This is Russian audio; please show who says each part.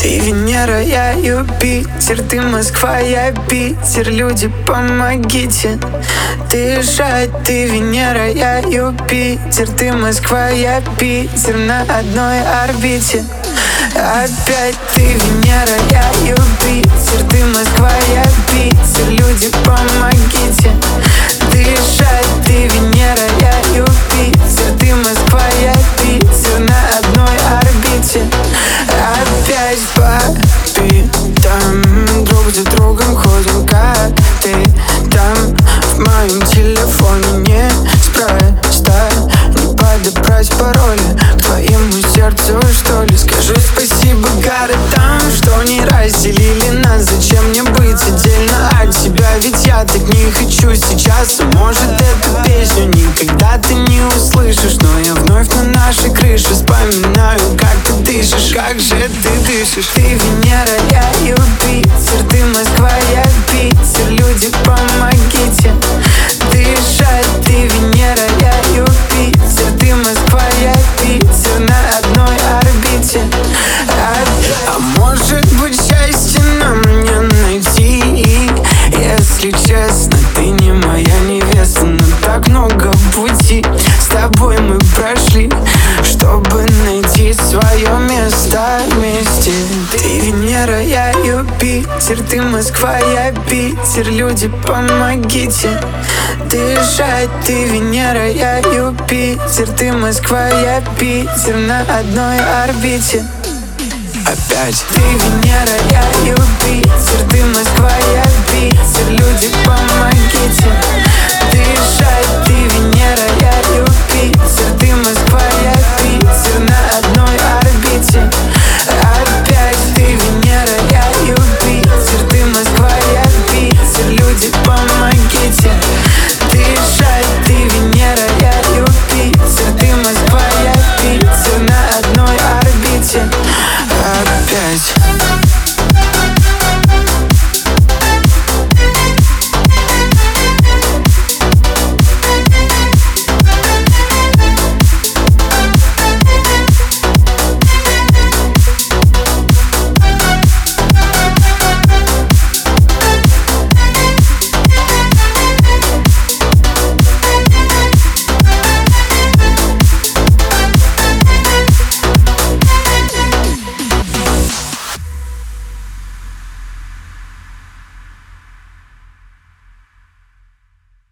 Speaker 1: Ты Венера, я Юпитер Ты Москва, я Питер. Люди, помогите. Дышать Ты Венера, я Юпитер Ты Москва, я Питер На одной орбите. Опять ты Венера, я Юпитер Ты Москва, я Питер. Люди, помогите там Друг за другом ходим, как ты там В моем телефоне. Не спроста Не подобрать пароли К твоему сердцу, что ли? Скажи спасибо городам, что не разделили нас. Зачем мне быть отдельно от тебя? Ведь я так не хочу сейчас. Может эту песню никогда ты не услышишь Но я вновь на нашей крыше Вспоминаю, как ты дышишь. Как же ты дышишь Ты Венера, я Юпитер Ты Москва, я Питер Люди, помогите. Дышать Ты Венера, я Юпитер Ты Москва, я Питер На одной орбите. А, а может быть счастье нам не найти? Если честно, ты не моя невеста Но так много пути с тобой мы прошли Венера, я Юпитер Ты Москва, я Питер. Люди, помогите. Дышать Ты Венера, я Юпитер. Ты Москва, я Питер На одной орбите. Опять Ты Венера, я Юпитер eyes